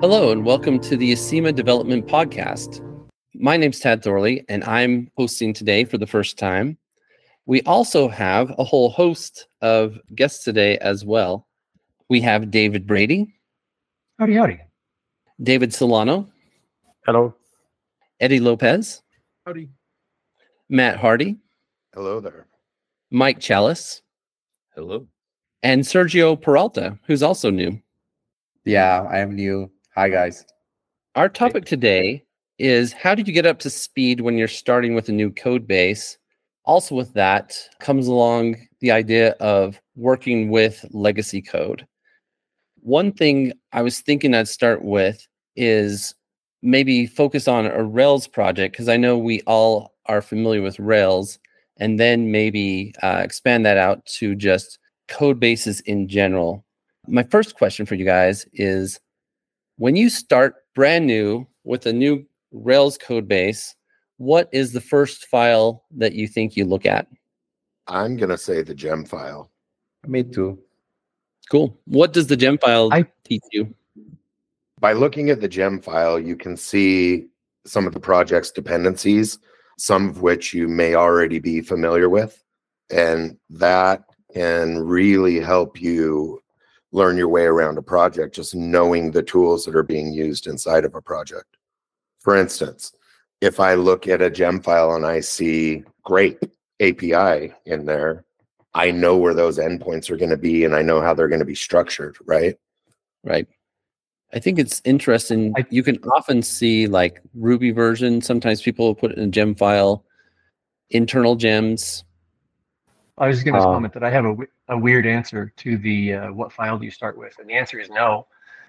Hello, and welcome to the Acima Development Podcast. My name's Tad Thorley, and I'm hosting today for the first time. We also have a whole host of guests today as well. We have David Brady, Howdy, howdy. David Solano, Hello. Eddy Lopez, Howdy. Matt Hardy, Hello there. Mike Challis, Hello. and Sergio Peralta, who's also new. Yeah, I am new. Hi, guys. Our topic today is how did you get up to speed when you're starting with a new code base? Also, with that comes along the idea of working with legacy code. One thing I was thinking I'd start with is maybe focus on a Rails project because I know we all are familiar with Rails, and then maybe uh, expand that out to just code bases in general. My first question for you guys is when you start brand new with a new Rails code base, what is the first file that you think you look at? I'm gonna say the gem file. Me too. Cool. What does the gem file I- teach you? By looking at the gem file, you can see some of the project's dependencies, some of which you may already be familiar with. And that can really help you learn your way around a project, just knowing the tools that are being used inside of a project. For instance, if I look at a gem file and I see Grape API in there, I know where those endpoints are going to be and I know how they're going to be structured, right? Right. I think it's interesting. I- you can often see like Ruby version. Sometimes people put it in a gem file, internal gems. I was just going to Uh, comment that I have a, a weird answer to the uh, what file do you start with? And the answer is no.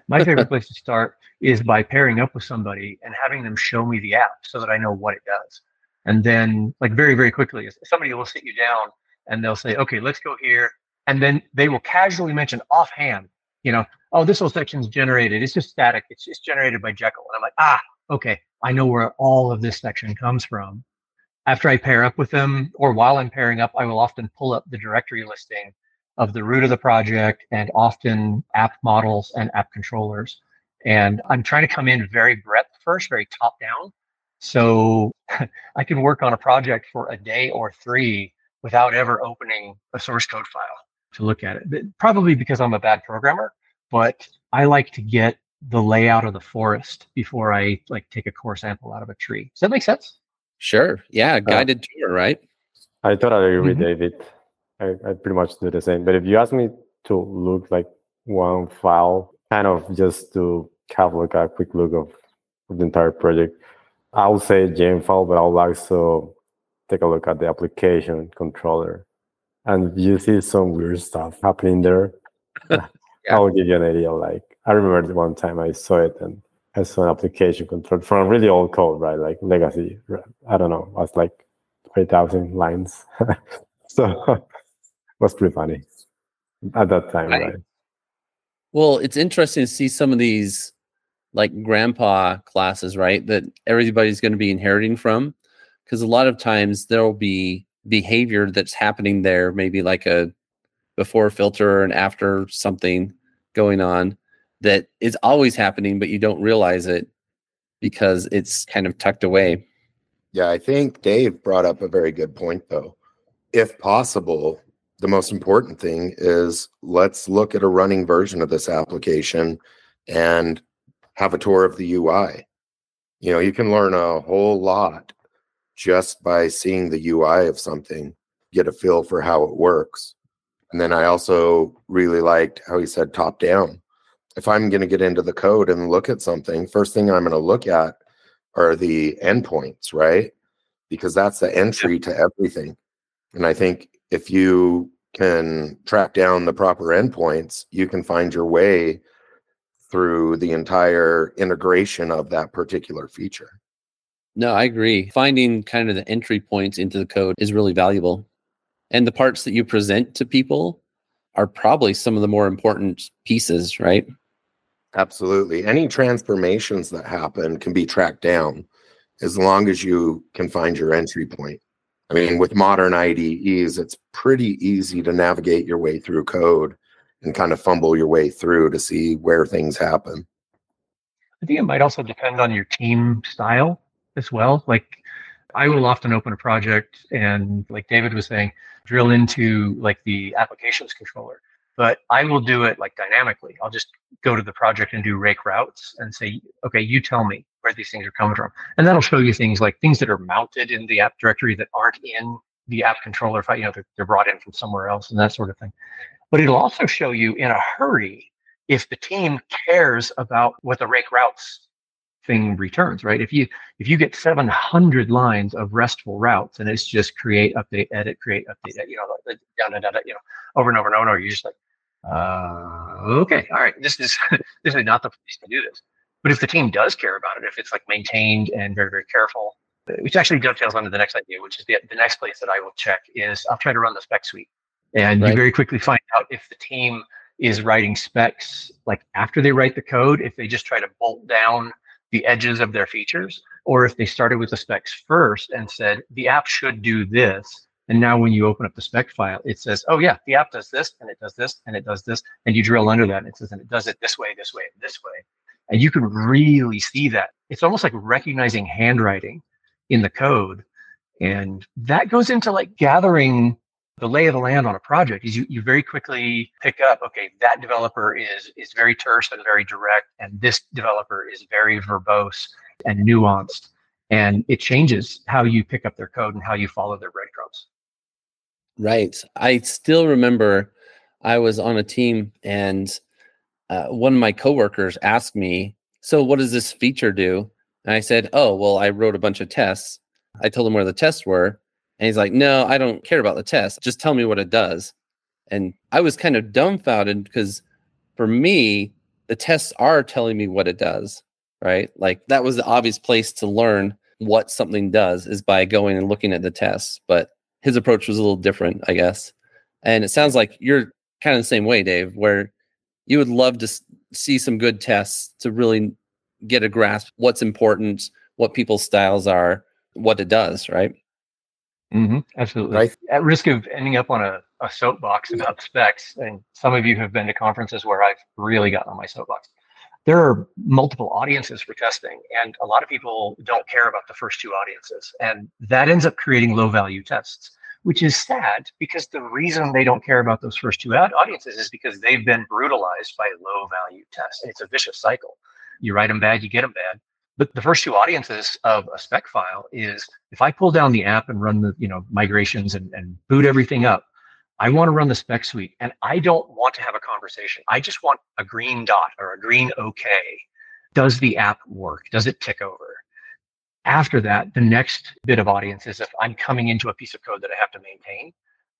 My favorite place to start is by pairing up with somebody and having them show me the app so that I know what it does. And then, like, very, very quickly, somebody will sit you down and they'll say, okay, let's go here. And then they will casually mention offhand, you know, oh, this whole section's generated. It's just static. It's just generated by Jekyll. And I'm like, ah, okay, I know where all of this section comes from after I pair up with them, or while I'm pairing up, I will often pull up the directory listing of the root of the project and often app models and app controllers. And I'm trying to come in very breadth first, very top down. So I can work on a project for a day or three without ever opening a source code file to look at it. Probably because I'm a bad programmer, but I like to get the layout of the forest before I like take a core sample out of a tree. Does that make sense? Sure. Yeah. Guided tour, right? I totally agree Mhm. with David. I, I pretty much do the same. But if you ask me to look like one file, kind of just to have like a quick look of, of the entire project, I'll say gem file, but I'll also take a look at the application controller. And if you see some weird stuff happening there, I'll give you an idea. Like I remember the one time I saw it and I saw an application control from really old code, right? Like legacy. I don't know. It was like 3,000 lines. so it was pretty funny at that time, Right. right? Well, it's interesting to see some of these like grandpa classes, right? That everybody's going to be inheriting from. Because a lot of times there'll be behavior that's happening there, maybe like a before filter and after something going on that is always happening, but you don't realize it because it's kind of tucked away. Yeah, I think Dave brought up a very good point, though. If possible, the most important thing is let's look at a running version of this application and have a tour of the UI. You know, you can learn a whole lot just by seeing the UI of something, get a feel for how it works. And then I also really liked how he said top down. If I'm going to get into the code and look at something, first thing I'm going to look at are the endpoints, right? Because that's the entry to everything. And I think if you can track down the proper endpoints, you can find your way through the entire integration of that particular feature. No, I agree. Finding kind of the entry points into the code is really valuable. And the parts that you present to people are probably some of the more important pieces, right? Absolutely. Any transformations that happen can be tracked down as long as you can find your entry point. I mean, with modern IDEs, it's pretty easy to navigate your way through code and kind of fumble your way through to see where things happen. I think it might also depend on your team style as well. Like I will often open a project and like David was saying, drill into like the applications controller. But I will do it like dynamically. I'll just go to the project and do rake routes and say, okay, you tell me where these things are coming from. And that'll show you things like things that are mounted in the app directory that aren't in the app controller. You know, they're, they're brought in from somewhere else and that sort of thing. But it'll also show you in a hurry if the team cares about what the rake routes thing returns, right? If you if you get 700 lines of RESTful routes and it's just create, update, edit, create, update, you know, like, down, down, down, you know, over and over and over and over, you're just like, uh, okay, all right, this is this is not the place to do this. But if the team does care about it, if it's like maintained and very very careful, which actually dovetails onto the next idea, which is the the next place that I will check is I'll try to run the spec suite, and right. you very quickly find out if the team is writing specs like after they write the code, if they just try to bolt down the edges of their features, or if they started with the specs first and said the app should do this. And now when you open up the spec file, it says, oh yeah, the app does this and it does this and it does this. And you drill under that and it says, and it does it this way, this way, and this way. And you can really see that. It's almost like recognizing handwriting in the code. And that goes into like gathering the lay of the land on a project is you, you very quickly pick up okay that developer is is very terse and very direct and this developer is very verbose and nuanced and it changes how you pick up their code and how you follow their breadcrumbs right i still remember i was on a team and uh, one of my coworkers asked me so what does this feature do and i said oh well i wrote a bunch of tests i told him where the tests were and he's like, No, I don't care about the test. Just tell me what it does. And I was kind of dumbfounded because for me, the tests are telling me what it does, right? Like that was the obvious place to learn what something does is by going and looking at the tests. But his approach was a little different, I guess. And it sounds like you're kind of the same way, Dave, where you would love to see some good tests to really get a grasp what's important, what people's styles are, what it does, right? Mm-hmm, absolutely. Right. At risk of ending up on a, a soapbox about specs, and some of you have been to conferences where I've really gotten on my soapbox. There are multiple audiences for testing, and a lot of people don't care about the first two audiences. And that ends up creating low value tests, which is sad because the reason they don't care about those first two audiences is because they've been brutalized by low value tests. It's a vicious cycle. You write them bad, you get them bad but the first two audiences of a spec file is if I pull down the app and run the you know migrations and, and boot everything up, I want to run the spec suite and I don't want to have a conversation. I just want a green dot or a green OK. Does the app work? Does it tick over? After that, the next bit of audience is if I'm coming into a piece of code that I have to maintain,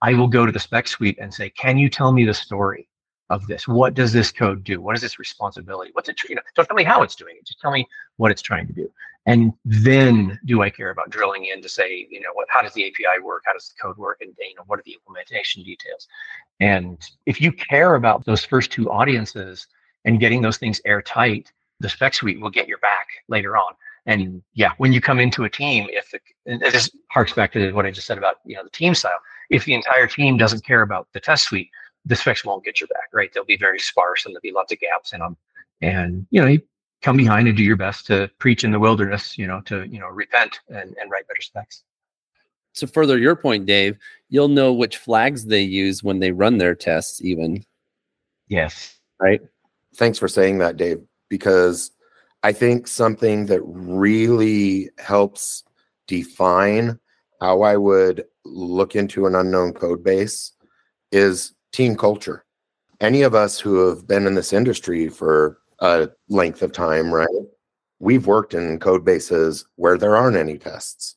I will go to the spec suite and say, can you tell me the story? Of this? What does this code do? What is its responsibility? What's it, you know, don't tell me how it's doing it. Just tell me what it's trying to do. And then do I care about drilling in to say, you know, what, how does the API work? How does the code work? And, you know, what are the implementation details? And if you care about those first two audiences and getting those things airtight, the spec suite will get your back later on. And yeah, when you come into a team, if the, this harks back to what I just said about, you know, the team style, if the entire team doesn't care about the test suite, the specs won't get your back, right? They'll be very sparse and there'll be lots of gaps in them. And, you know, you come behind and do your best to preach in the wilderness, you know, to, you know, repent and, and write better specs. To further your point, Dave, you'll know which flags they use when they run their tests, even. Yes. Right. Thanks for saying that, Dave, because I think something that really helps define how I would look into an unknown code base is team culture. Any of us who have been in this industry for a length of time, right? We've worked in code bases where there aren't any tests,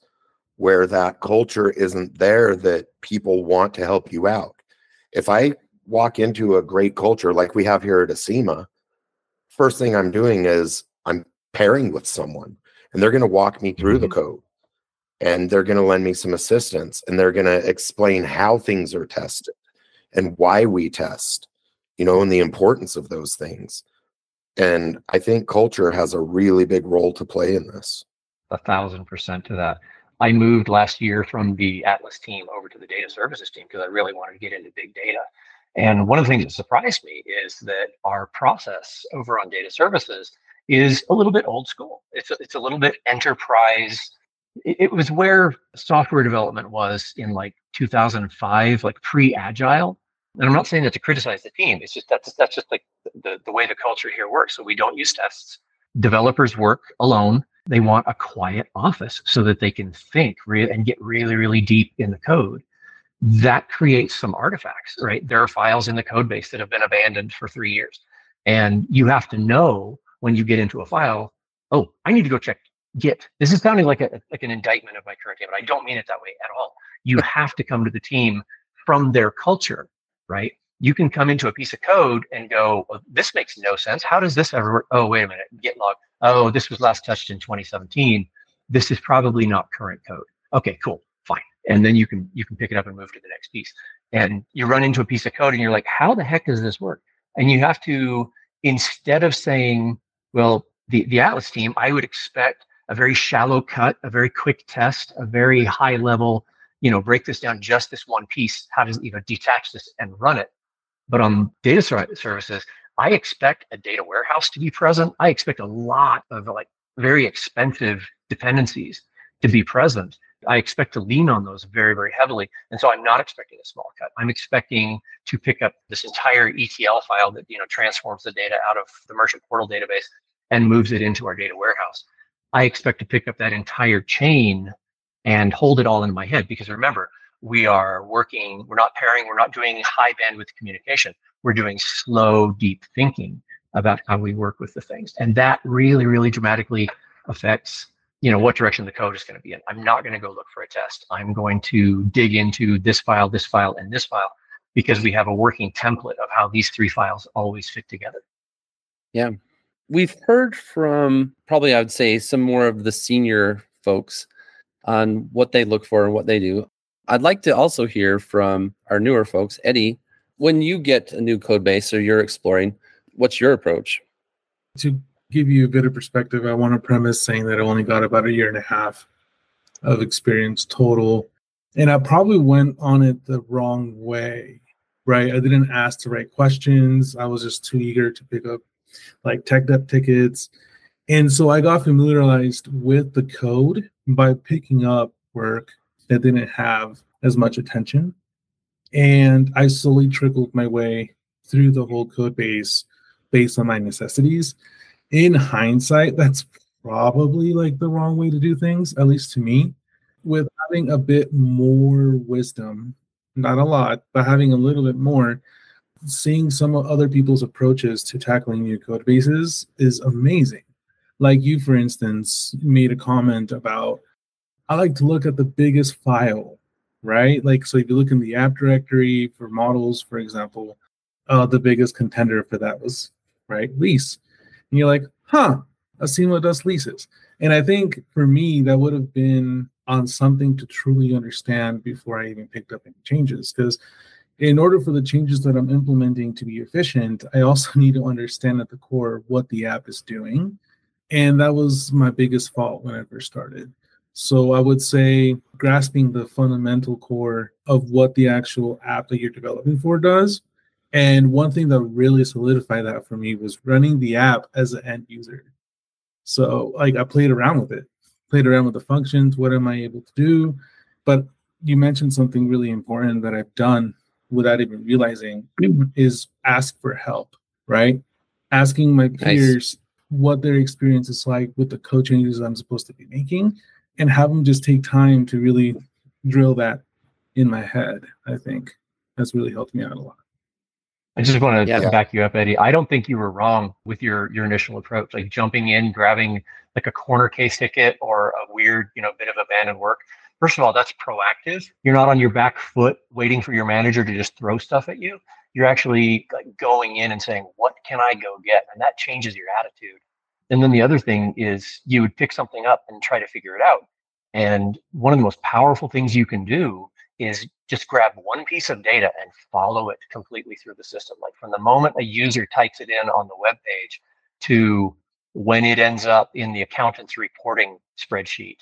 where that culture isn't there that people want to help you out. If I walk into a great culture like we have here at Acima, first thing I'm doing is I'm pairing with someone and they're going to walk me through mm-hmm. the code and they're going to lend me some assistance and they're going to explain how things are tested and why we test, you know, and the importance of those things. And I think culture has a really big role to play in this. A thousand percent to that. I moved last year from the Atlas team over to the data services team because I really wanted to get into big data. And one of the things that surprised me is that our process over on data services is a little bit old school. It's a, it's a little bit enterprise. It, it was where software development was in like 2005, like pre-agile. And I'm not saying that to criticize the team. It's just that's that's just like the, the way the culture here works. So we don't use tests. Developers work alone. They want a quiet office so that they can think re- and get really, really deep in the code. That creates some artifacts, right? There are files in the code base that have been abandoned for three years. And you have to know when you get into a file, oh, I need to go check Git. This is sounding like a like an indictment of my current team, but I don't mean it that way at all. You have to come to the team from their culture, right? You can come into a piece of code and go, well, this makes no sense. How does this ever work? Oh, wait a minute, Git log. Oh, this was last touched in 2017. This is probably not current code. Okay, cool, fine. And then you can you can pick it up and move to the next piece. And you run into a piece of code and you're like, how the heck does this work? And you have to, instead of saying, well, the, the Atlas team, I would expect a very shallow cut, a very quick test, a very high level, you know, break this down just this one piece. How does you know detach this and run it? But on data services, I expect a data warehouse to be present. I expect a lot of like very expensive dependencies to be present. I expect to lean on those very, very heavily. And so I'm not expecting a small cut. I'm expecting to pick up this entire ETL file that you know transforms the data out of the merchant portal database and moves it into our data warehouse. I expect to pick up that entire chain and hold it all in my head because remember, we are working, we're not pairing, we're not doing high bandwidth communication. We're doing slow, deep thinking about how we work with the things. And that really, really dramatically affects you know what direction the code is going to be in. I'm not going to go look for a test. I'm going to dig into this file, this file, and this file because we have a working template of how these three files always fit together. Yeah. We've heard from probably I would say some more of the senior folks on what they look for and what they do. I'd like to also hear from our newer folks. Eddy, when you get a new code base or you're exploring, what's your approach? To give you a bit of perspective, I want to premise saying that I only got about a year and a half of experience total. And I probably went on it the wrong way, right? I didn't ask the right questions. I was just too eager to pick up like tech debt tickets. And so I got familiarized with the code by picking up work that didn't have as much attention. And I slowly trickled my way through the whole code base based on my necessities in hindsight, that's probably like the wrong way to do things, at least to me. With having a bit more wisdom, not a lot, but having a little bit more, seeing some of other people's approaches to tackling new code bases is amazing. Like you, for instance, made a comment about I like to look at the biggest file, right? Like, so if you look in the app directory for models, for example, uh, the biggest contender for that was right lease and you're like, huh, Acima does leases. And I think for me, that would have been on something to truly understand before I even picked up any changes. Because in order for the changes that I'm implementing to be efficient, I also need to understand at the core what the app is doing. And that was my biggest fault when I first started. So I would say grasping the fundamental core of what the actual app that you're developing for does and one thing that really solidified that for me was running the app as an end user. So like I played around with it, played around with the functions. What am I able to do? But you mentioned something really important that I've done without even realizing mm-hmm. is ask for help, right? Asking my peers nice. What their experience is like with the code changes I'm supposed to be making and have them just take time to really drill that in my head. I think that's really helped me out a lot. I just want to yeah. back you up, Eddy. I don't think you were wrong with your your initial approach, like jumping in, grabbing like a corner case ticket or a weird, you know, bit of abandoned work. First of all, that's proactive. You're not on your back foot waiting for your manager to just throw stuff at you. You're actually like going in and saying, "What can I go get?" And that changes your attitude. And then the other thing is you would pick something up and try to figure it out. And one of the most powerful things you can do is just grab one piece of data and follow it completely through the system. Like from the moment a user types it in on the web page to when it ends up in the accountant's reporting spreadsheet.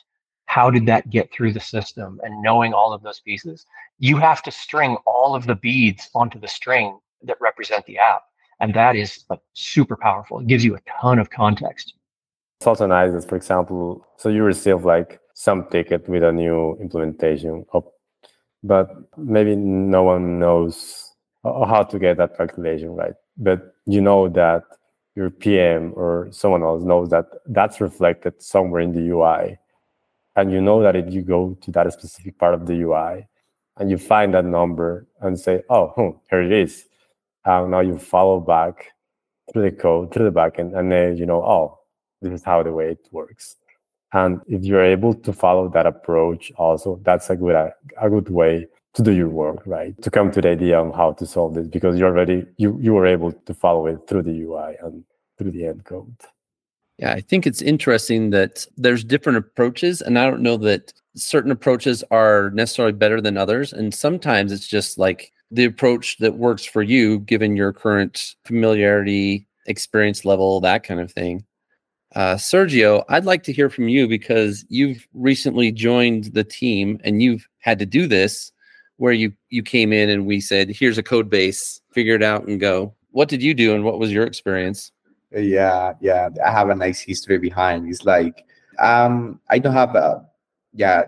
How did that get through the system? And knowing all of those pieces, you have to string all of the beads onto the string that represent the app. And that is like super powerful. It gives you a ton of context It's also nice that, for example, so you receive like some ticket with a new implementation, of, but maybe no one knows how to get that calculation right. But you know that your PM or someone else knows that that's reflected somewhere in the UI. And you know that if you go to that specific part of the UI and you find that number and say, oh, hmm, here it is. And now you follow back through the code, through the backend, and then you know, oh, this is how the way it works. And if you're able to follow that approach, also, that's a good a good way to do your work, right? To come to the idea of how to solve this because you're already you you were able to follow it through the UI and through the end code. Yeah, I think it's interesting that there's different approaches, and I don't know that certain approaches are necessarily better than others. And sometimes it's just like the approach that works for you, given your current familiarity, experience level, that kind of thing. Uh, Sergio, I'd like to hear from you because you've recently joined the team and you've had to do this where you you came in and we said, "Here's a code base, figure it out and go." What did you do, and what was your experience? Yeah, yeah, I have a nice history behind. It's like um, I don't have a yeah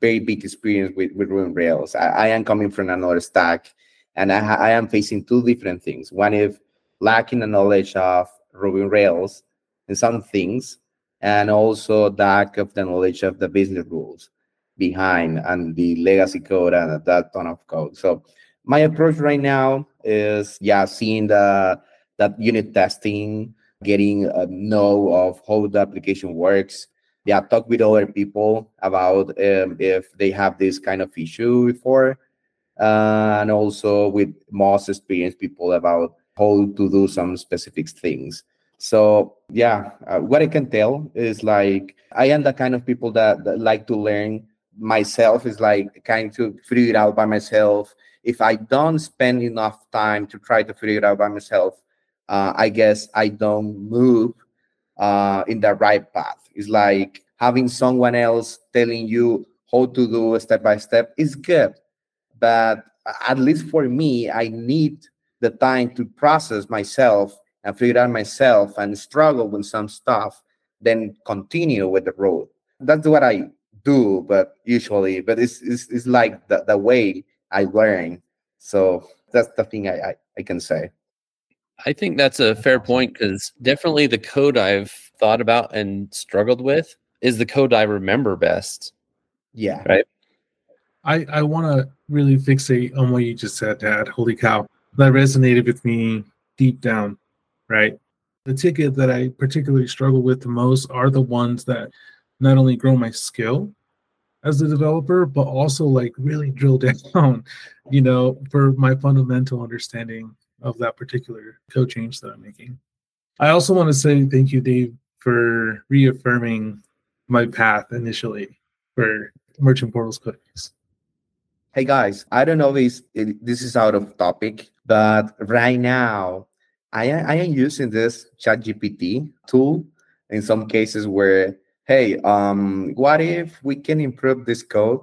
very big experience with with Ruby Rails. I, I, am coming from another stack, and I, I am facing two different things. One is lacking the knowledge of Ruby Rails and some things, and also lack of the knowledge of the business rules behind and the legacy code and that ton of code. So my approach right now is yeah, seeing the that unit testing, getting a know of how the application works. Yeah, talk with other people about um, if they have this kind of issue before, uh, and also with most experienced people about how to do some specific things. So yeah, uh, what I can tell is like I am the kind of people that, that like to learn myself is like kind to figure it out by myself. If I don't spend enough time to try to figure it out by myself, uh, I guess I don't move uh, in the right path. It's like having someone else telling you how to do step by step is good, but at least for me, I need the time to process myself and figure out myself and struggle with some stuff, then continue with the road. That's what I do, but usually, but it's it's, it's like the, the way I learn. So that's the thing I, I, I can say. I think that's a fair point because definitely the code I've thought about and struggled with is the code I remember best. Yeah. Right. I, I want to really fixate on what you just said, Tad. Holy cow. That resonated with me deep down, right? The ticket that I particularly struggle with the most are the ones that not only grow my skill as a developer, but also like really drill down, you know, for my fundamental understanding of that particular code change that I'm making. I also want to say thank you, Dave, for reaffirming my path initially for Merchant Portals cookies. Hey guys, I don't know if this is out of topic, but right now I, I am using this ChatGPT tool in some cases where hey, um, what if we can improve this code?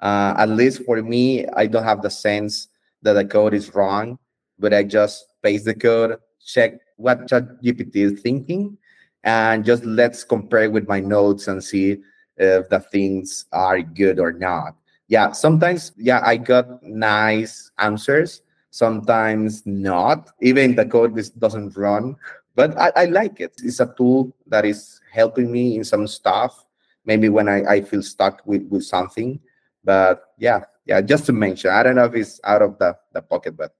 Uh, at least for me, I don't have the sense that the code is wrong, but I just paste the code, check what ChatGPT is thinking, and just let's compare with my notes and see if the things are good or not. Yeah, sometimes, yeah, I got nice answers, sometimes not. Even the code doesn't run, but I, I like it. It's a tool that is helping me in some stuff. Maybe when I, I feel stuck with, with something. But yeah, yeah, just to mention, I don't know if it's out of the, the pocket, but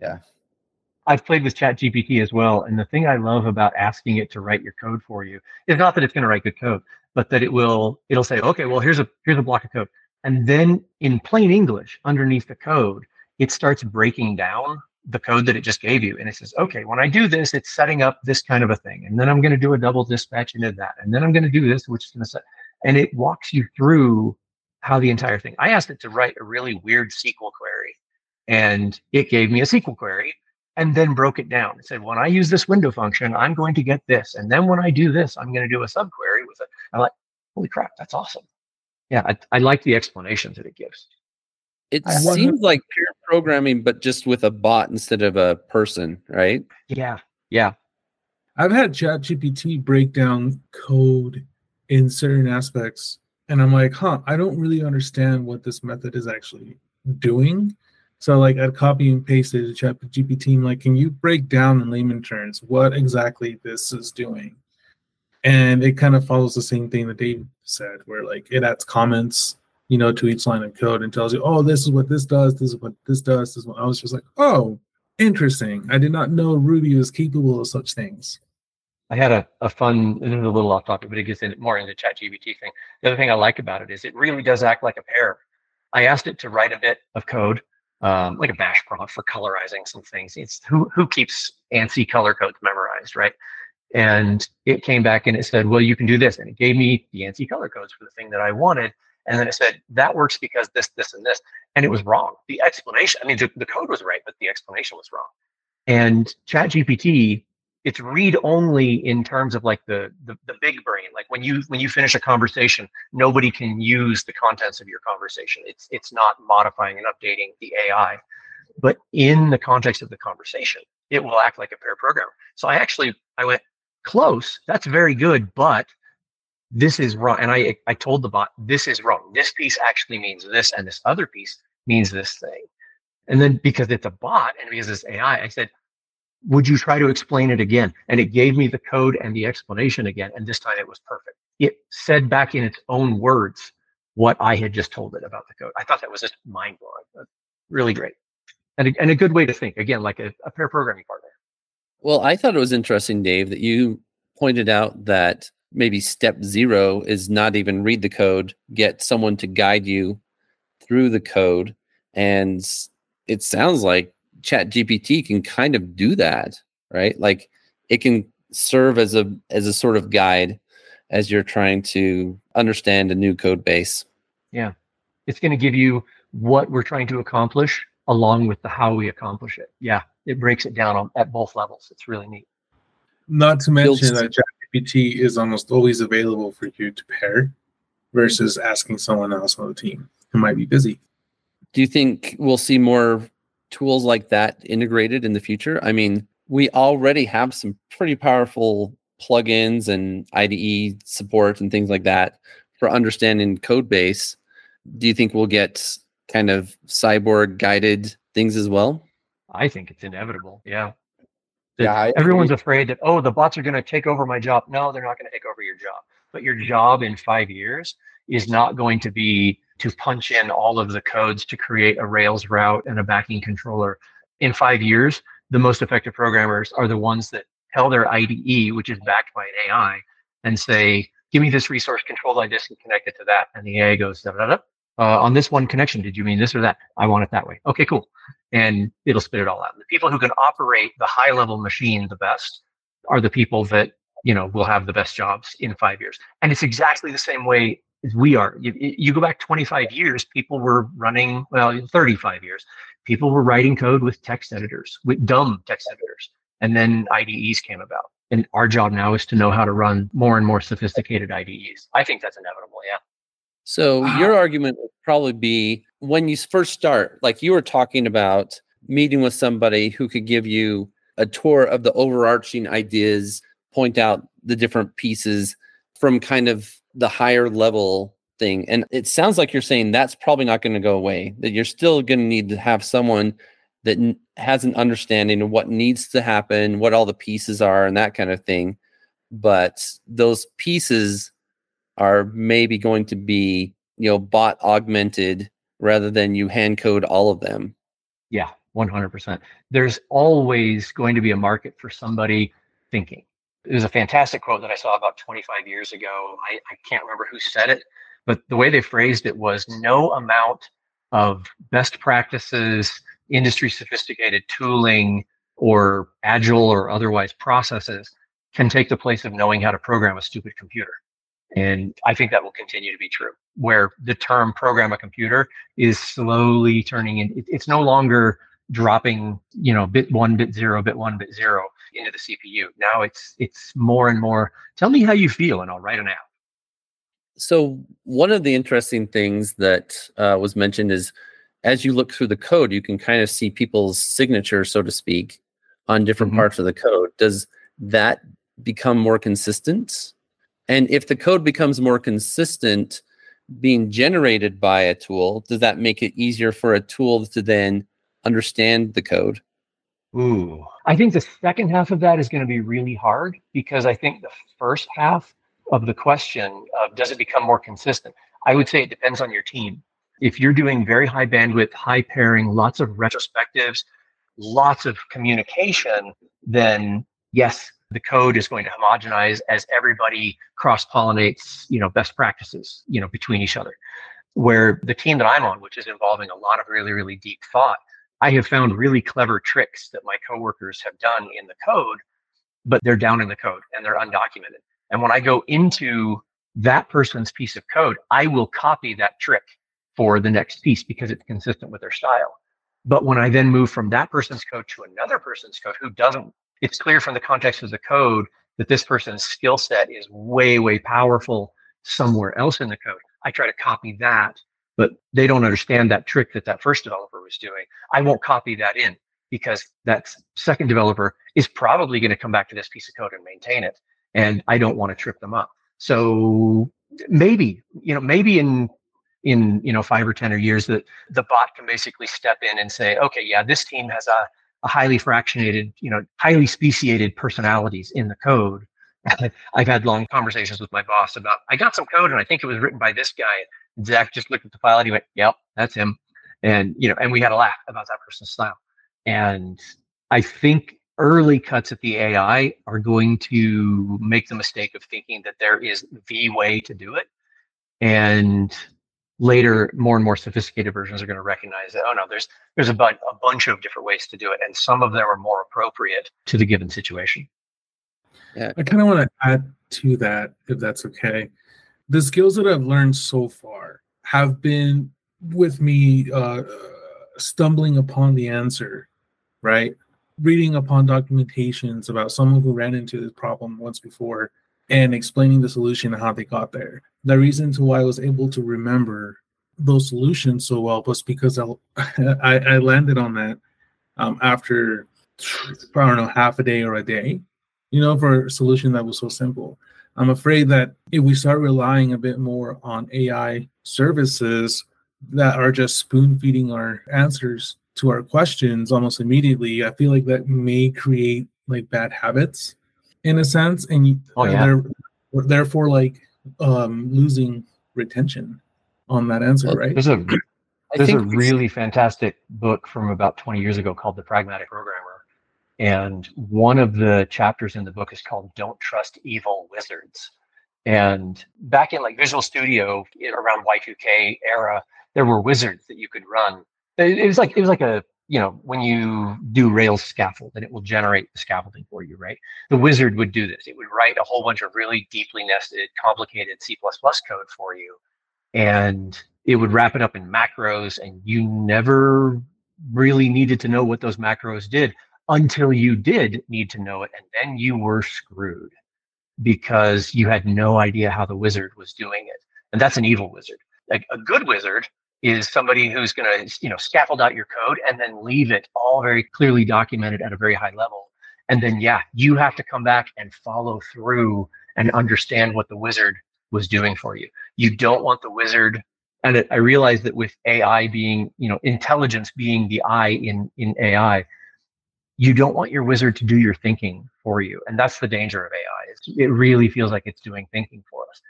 yeah. I've played with Chat GPT as well. And the thing I love about asking it to write your code for you is not that it's going to write good code, but that it will, it'll say, okay, well, here's a, here's a block of code. And then in plain English underneath the code, it starts breaking down the code that it just gave you. And it says, okay, when I do this, it's setting up this kind of a thing. And then I'm going to do a double dispatch into that. And then I'm going to do this, which is going to set, and it walks you through how the entire thing. I asked it to write a really weird SQL query and it gave me a SQL query and then broke it down. It said, when I use this window function, I'm going to get this. And then when I do this, I'm going to do a subquery with it. I'm like, holy crap, that's awesome. Yeah, I, I like the explanations that it gives. It seems like pair programming, but just with a bot instead of a person, right? Yeah, yeah. I've had ChatGPT break down code in certain aspects, and I'm like, huh, I don't really understand what this method is actually doing. So like I'd copy and paste it to ChatGPT. like, can you break down in layman terms what exactly this is doing? And it kind of follows the same thing that Dave said, where like it adds comments, you know, to each line of code and tells you, oh, this is what this does, this is what this does. This is what I was just like, oh, interesting. I did not know Ruby was capable of such things. I had a, a fun, this is a little off topic, but it gets in, more into ChatGPT thing. The other thing I like about it is it really does act like a pair. I asked it to write a bit of code, um, like a bash prompt for colorizing some things. It's who, who keeps ANSI color codes memorized, right? And it came back and it said, well, you can do this. And it gave me the ANSI color codes for the thing that I wanted. And then it said, that works because this, this, and this. And it was wrong. The explanation, I mean, the, the code was right, but the explanation was wrong. And ChatGPT, it's read only in terms of like the, the the big brain. Like when you when you finish a conversation, nobody can use the contents of your conversation. It's it's not modifying and updating the AI. But in the context of the conversation, it will act like a pair programmer. So I actually I went, close. That's very good, but this is wrong. And I I told the bot this is wrong. This piece actually means this, and this other piece means this thing. And then because it's a bot and because it's AI, I said, would you try to explain it again? And it gave me the code and the explanation again. And this time it was perfect. It said back in its own words what I had just told it about the code. I thought that was just mind blowing. Really great. And a, and a good way to think, again, like a, a pair programming partner. Well, I thought it was interesting, Dave, that you pointed out that maybe step zero is not even read the code, get someone to guide you through the code. And it sounds like chat gpt can kind of do that right? Like it can serve as a as a sort of guide as you're trying to understand a new code base. Yeah. It's going to give you what we're trying to accomplish along with the how we accomplish it. Yeah it breaks it down on, at both levels. It's really neat. Not to mention that ChatGPT is almost always available for you to pair versus asking someone else on the team who might be busy. Do you think we'll see more tools like that integrated in the future? I mean, we already have some pretty powerful plugins and IDE support and things like that for understanding code base. Do you think we'll get kind of cyborg guided things as well? I think it's inevitable. Yeah. Yeah, I everyone's agree. afraid that oh the bots are going to take over my job. No, they're not going to take over your job. But your job in 5 years is not going to be to punch in all of the codes to create a Rails route and a backing controller. In five years, the most effective programmers are the ones that tell their IDE, which is backed by an AI, and say, give me this resource, control like this, and connect it to that. And the AI goes, da, da, da. Uh, on this one connection, did you mean this or that? I want it that way. Okay, cool. And it'll spit it all out. The people who can operate the high level machine the best are the people that you know will have the best jobs in five years. And it's exactly the same way we are. You, you go back 25 years, people were running, well, 35 years, people were writing code with text editors, with dumb text editors. And then IDEs came about. And our job now is to know how to run more and more sophisticated IDEs. I think that's inevitable. Yeah. So wow. your argument would probably be when you first start, like you were talking about meeting with somebody who could give you a tour of the overarching ideas, point out the different pieces from kind of the higher level thing. And it sounds like you're saying that's probably not going to go away, that you're still going to need to have someone that n- has an understanding of what needs to happen, what all the pieces are, and that kind of thing. But those pieces are maybe going to be, you know, bot augmented rather than you hand code all of them. Yeah, 100%. There's always going to be a market for somebody thinking it was a fantastic quote that I saw about 25 years ago. I, I can't remember who said it, but the way they phrased it was no amount of best practices, industry sophisticated tooling, or agile or otherwise processes can take the place of knowing how to program a stupid computer. And I think that will continue to be true, where the term program a computer is slowly turning in. It's no longer dropping, you know, bit one, bit zero, bit one, bit zero into the CPU. Now it's it's more and more. Tell me how you feel, and I'll write an app. So one of the interesting things that uh, was mentioned is, as you look through the code, you can kind of see people's signature, so to speak, on different mm-hmm. parts of the code. Does that become more consistent? And if the code becomes more consistent being generated by a tool, does that make it easier for a tool to then understand the code? Ooh, I think the second half of that is going to be really hard because I think the first half of the question of does it become more consistent? I would say it depends on your team. If you're doing very high bandwidth, high pairing, lots of retrospectives, lots of communication, then yes, the code is going to homogenize as everybody cross pollinates, you know, best practices, you know, between each other. Where the team that I'm on, which is involving a lot of really, really deep thought, I have found really clever tricks that my coworkers have done in the code, but they're down in the code and they're undocumented. And when I go into that person's piece of code, I will copy that trick for the next piece because it's consistent with their style. But when I then move from that person's code to another person's code who doesn't it's clear from the context of the code that this person's skill set is way, way powerful somewhere else in the code. I try to copy that, but they don't understand that trick that that first developer was doing. I won't copy that in because that second developer is probably going to come back to this piece of code and maintain it. And I don't want to trip them up. So maybe, you know, maybe in in you know five or ten or years that the bot can basically step in and say okay yeah this team has a a highly fractionated, you know, highly speciated personalities in the code. I've had long conversations with my boss about I got some code and I think it was written by this guy. Zach just looked at the file and he went, "Yep, that's him," and you know, and we had a laugh about that person's style. And I think early cuts at the AI are going to make the mistake of thinking that there is the way to do it, and later more and more sophisticated versions are going to recognize that oh no there's there's a, bu- a bunch of different ways to do it and some of them are more appropriate to the given situation. Yeah. I kind of want to add to that if that's okay the skills that i've learned so far have been with me uh, stumbling upon the answer right reading upon documentations about someone who ran into this problem once before and explaining the solution and how they got there. The reason to why I was able to remember those solutions so well was because I, I, I landed on that um, after I don't know half a day or a day, you know, for a solution that was so simple. I'm afraid that if we start relying a bit more on AI services that are just spoon feeding our answers to our questions almost immediately, I feel like that may create like bad habits in a sense, and oh, yeah. they're therefore like um, losing retention on that answer, well, right? There's a there's a really fantastic book from about 20 years ago called The Pragmatic Programmer, and one of the chapters in the book is called "Don't Trust Evil Wizards." And back in like Visual Studio around Y2K era, there were wizards that you could run. It was like it was like a you know, when you do Rails scaffold and it will generate the scaffolding for you, right? The wizard would do this. It would write a whole bunch of really deeply nested, complicated C++ code for you. And it would wrap it up in macros and you never really needed to know what those macros did until you did need to know it. And then you were screwed because you had no idea how the wizard was doing it. And that's an evil wizard. Like a good wizard is somebody who's going to you know scaffold out your code and then leave it all very clearly documented at a very high level and then yeah you have to come back and follow through and understand what the wizard was doing for you you don't want the wizard and i realize that with ai being you know intelligence being the i in in ai you don't want your wizard to do your thinking for you and that's the danger of ai it really feels like it's doing thinking for us.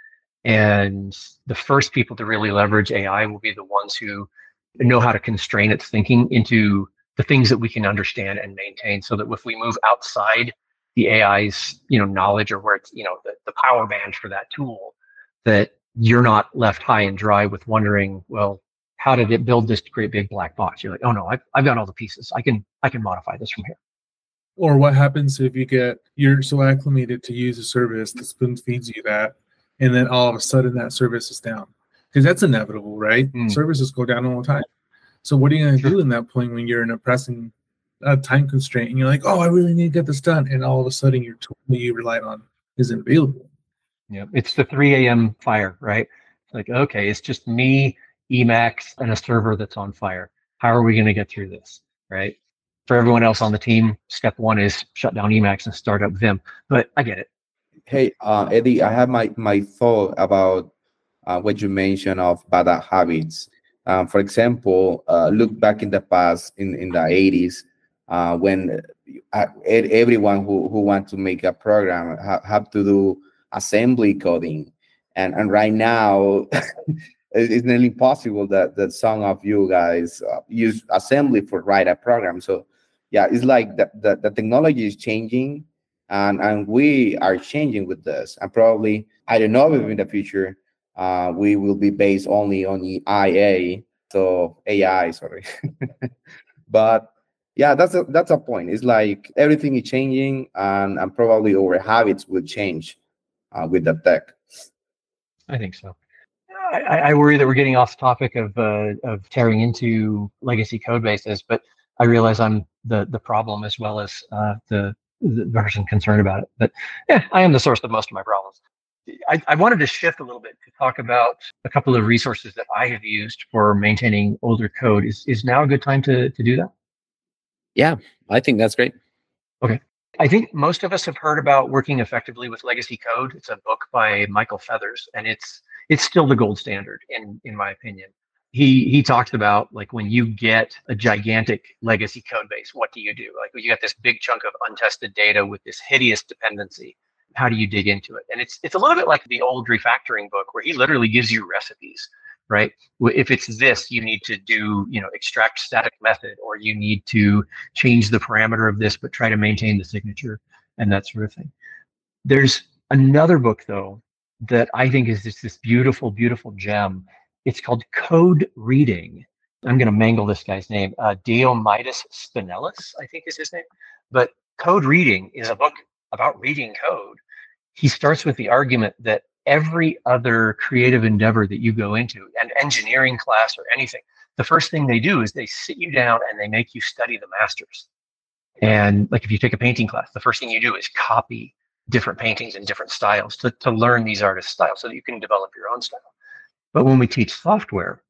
And the first people to really leverage AI will be the ones who know how to constrain its thinking into the things that we can understand and maintain so that if we move outside the AI's, you know, knowledge or where it's, you know, the, the power band for that tool, that you're not left high and dry with wondering, well, how did it build this great big black box? You're like, oh no, I've, I've got all the pieces. I can I can modify this from here. Or what happens if you get you're so acclimated to use a service that spoon feeds you that and then all of a sudden that service is down because that's inevitable, right? Mm. Services go down all the time. So what are you going to sure. do in that point when you're in a pressing uh, time constraint and you're like, oh, I really need to get this done, and all of a sudden your tool that you relied on isn't available. Yeah, it's the 3 a.m. fire, right? like, okay, it's just me, Emacs, and a server that's on fire. How are we going to get through this, right? For everyone else on the team, step one is shut down Emacs and start up Vim. But I get it Hey, uh, Eddy, I have my my thought about uh, what you mentioned of bad habits. Um, for example, uh, look back in the past in, in the 80s uh, when uh, everyone who, who want to make a program ha- have to do assembly coding. And, and right now, it's nearly impossible that, that some of you guys uh, use assembly for write a program. So yeah, it's like the, the, the technology is changing and, and we are changing with this. And probably, I don't know if in the future, uh, we will be based only on the IA, so AI, sorry. but yeah, that's a that's a point. It's like everything is changing, and and probably our habits will change uh, with the tech. I think so. I, I, worry that we're getting off the topic of uh, of tearing into legacy code bases, but I realize I'm the the problem as well as uh, the the person concerned about it. But yeah, I am the source of most of my problems. I, I, wanted to shift a little bit to talk about a couple of resources that I have used for maintaining older code. Is is now a good time to to do that? Yeah, I think that's great. Okay. I think most of us have heard about working effectively with legacy code. It's a book by Michael Feathers, and it's it's still the gold standard in in my opinion. He he talks about like when you get a gigantic legacy code base, what do you do? Like you got this big chunk of untested data with this hideous dependency how do you dig into it? And it's it's a little bit like the old refactoring book where he literally gives you recipes, right? If it's this, you need to do, you know, extract static method, or you need to change the parameter of this, but try to maintain the signature and that sort of thing. There's another book though that I think is just this beautiful, beautiful gem. It's called Code Reading. I'm going to mangle this guy's name. Uh, Diomidis Spinellis, I think is his name. But Code Reading is a book about reading code he starts with the argument that every other creative endeavor that you go into, an engineering class or anything, the first thing they do is they sit you down and they make you study the masters. And like if you take a painting class, the first thing you do is copy different paintings and different styles to, to learn these artists' styles so that you can develop your own style. But when we teach software,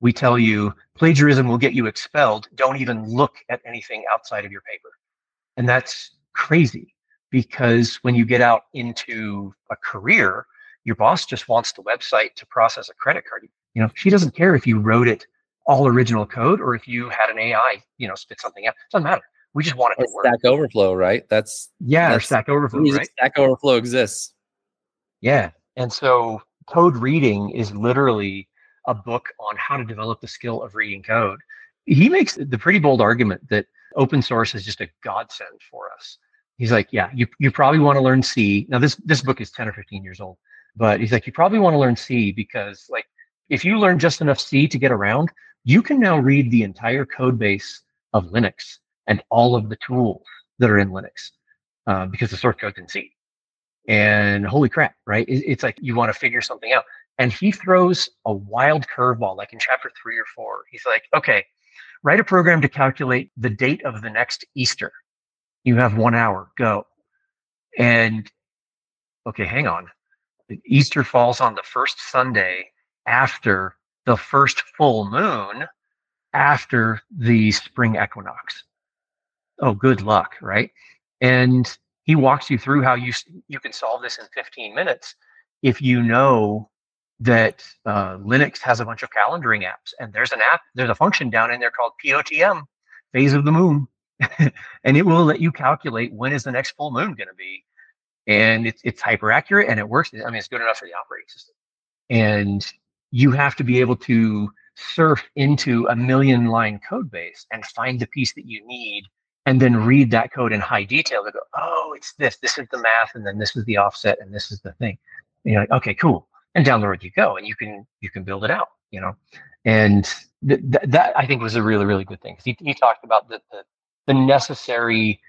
we tell you plagiarism will get you expelled. Don't even look at anything outside of your paper. And that's crazy because when you get out into a career, your boss just wants the website to process a credit card. You know, she doesn't care if you wrote it all original code or if you had an AI, you know, spit something out. It doesn't matter. We just want it to work. Stack Overflow, right? That's yeah, that's, Stack Overflow, right? Stack Overflow exists. Yeah, and so code reading is literally a book on how to develop the skill of reading code. He makes the pretty bold argument that open source is just a godsend for us he's like, yeah, you, you probably want to learn C. Now this this book is 10 or 15 years old, but he's like, you probably want to learn C because like if you learn just enough C to get around, you can now read the entire code base of Linux and all of the tools that are in Linux uh, because the source code's in C. And holy crap, right? It's like you want to figure something out. And he throws a wild curveball, like in chapter three or four. He's like, okay, write a program to calculate the date of the next Easter. You have one hour, go. And okay, hang on. Easter falls on the first Sunday after the first full moon after the spring equinox. Oh, good luck, right? And he walks you through how you you can solve this in 15 minutes if you know that uh, Linux has a bunch of calendaring apps, and there's an app, there's a function down in there called POTM, phase of the moon, and it will let you calculate when is the next full moon going to be. And it's, it's hyper accurate and it works. I mean, it's good enough for the operating system. And you have to be able to surf into a million line code base and find the piece that you need and then read that code in high detail to go, oh, it's this, this is the math, and then this is the offset, and this is the thing. And you're like, okay, cool. And down the road you go, and you can you can build it out, you know. And th- th- that I think was a really really good thing. He, he talked about the, the the necessary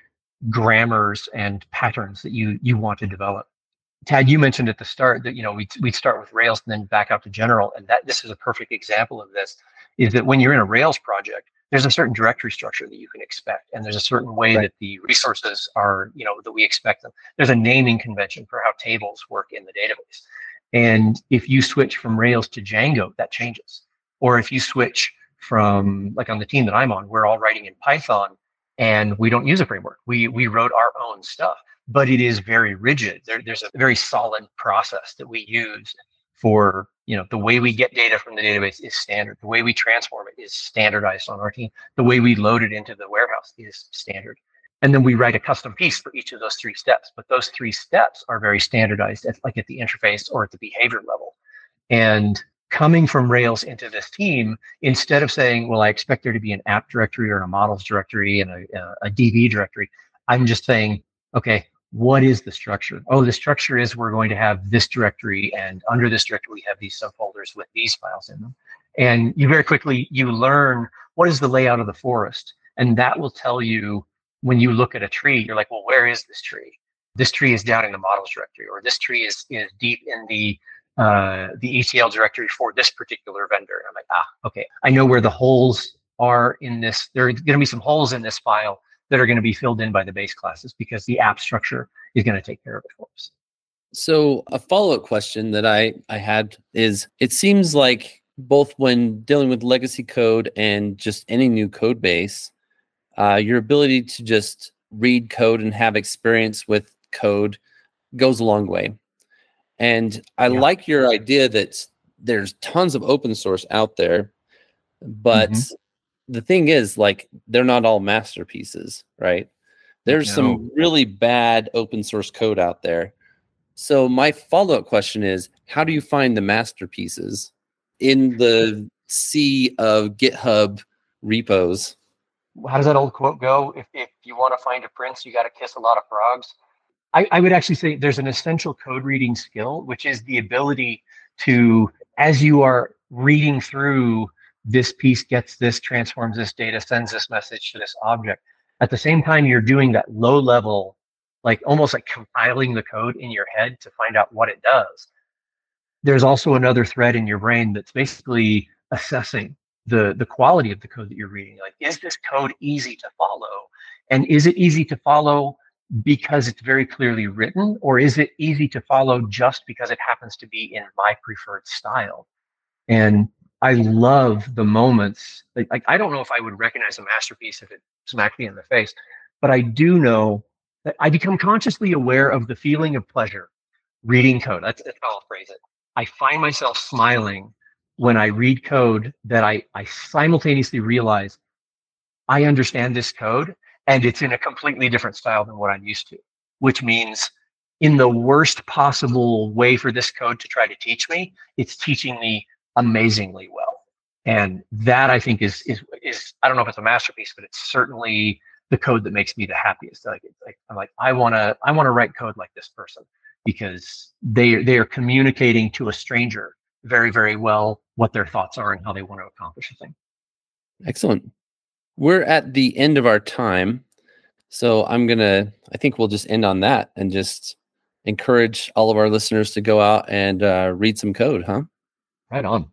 grammars and patterns that you you want to develop. Tad, you mentioned at the start that you know we we'd start with Rails and then back out to general, and that this is a perfect example of this. Is that when you're in a Rails project, there's a certain directory structure that you can expect, and there's a certain way right. that the resources are you know that we expect them. There's a naming convention for how tables work in the database, and if you switch from Rails to Django, that changes. Or if you switch from like on the team that I'm on, we're all writing in Python and we don't use a framework. We we wrote our own stuff. but it is very rigid. There, there's a very solid process that we use for you know the way we get data from the database is standard. The way we transform it is standardized on our team. The way we load it into the warehouse is standard. And then we write a custom piece for each of those three steps. But those three steps are very standardized, at, like at the interface or at the behavior level. And coming from Rails into this team, instead of saying, well, I expect there to be an app directory or a models directory and a, a, a DB directory, I'm just saying, okay, what is the structure? Oh, the structure is we're going to have this directory, and under this directory, we have these subfolders with these files in them. And you very quickly you learn what is the layout of the forest, and that will tell you when you look at a tree, you're like, well, where is this tree? This tree is down in the models directory, or this tree is is deep in the uh, the ETL directory for this particular vendor. And I'm like, ah, okay, I know where the holes are in this. There are going to be some holes in this file that are going to be filled in by the base classes because the app structure is going to take care of it for us. So a follow-up question that I I had is it seems like both when dealing with legacy code and just any new code base, uh, your ability to just read code and have experience with code goes a long way. And I yeah. like your idea that there's tons of open source out there, but mm-hmm the thing is, like, they're not all masterpieces, right? There's no. some really bad open source code out there. So my follow-up question is, how do you find the masterpieces in the sea of GitHub repos? How does that old quote go? If, if you want to find a prince, you got to kiss a lot of frogs. I, I would actually say there's an essential code reading skill, which is the ability to, as you are reading through this piece gets this, transforms this data, sends this message to this object. At the same time, you're doing that low level, like almost like compiling the code in your head to find out what it does. There's also another thread in your brain that's basically assessing the, the quality of the code that you're reading. Like, is this code easy to follow? And is it easy to follow because it's very clearly written, or is it easy to follow just because it happens to be in my preferred style? And I love the moments. Like, like, I don't know if I would recognize a masterpiece if it smacked me in the face, but I do know that I become consciously aware of the feeling of pleasure reading code. That's, that's how I'll phrase it. I find myself smiling when I read code that I, I simultaneously realize I understand this code and it's in a completely different style than what I'm used to, which means in the worst possible way for this code to try to teach me, it's teaching me amazingly well. And that I think is is is I don't know if it's a masterpiece, but it's certainly the code that makes me the happiest. Like, like I'm like I want to I want to write code like this person because they they are communicating to a stranger very very well what their thoughts are and how they want to accomplish a thing. Excellent. We're at the end of our time. So I'm going to I think we'll just end on that and just encourage all of our listeners to go out and uh, read some code, huh? Right on.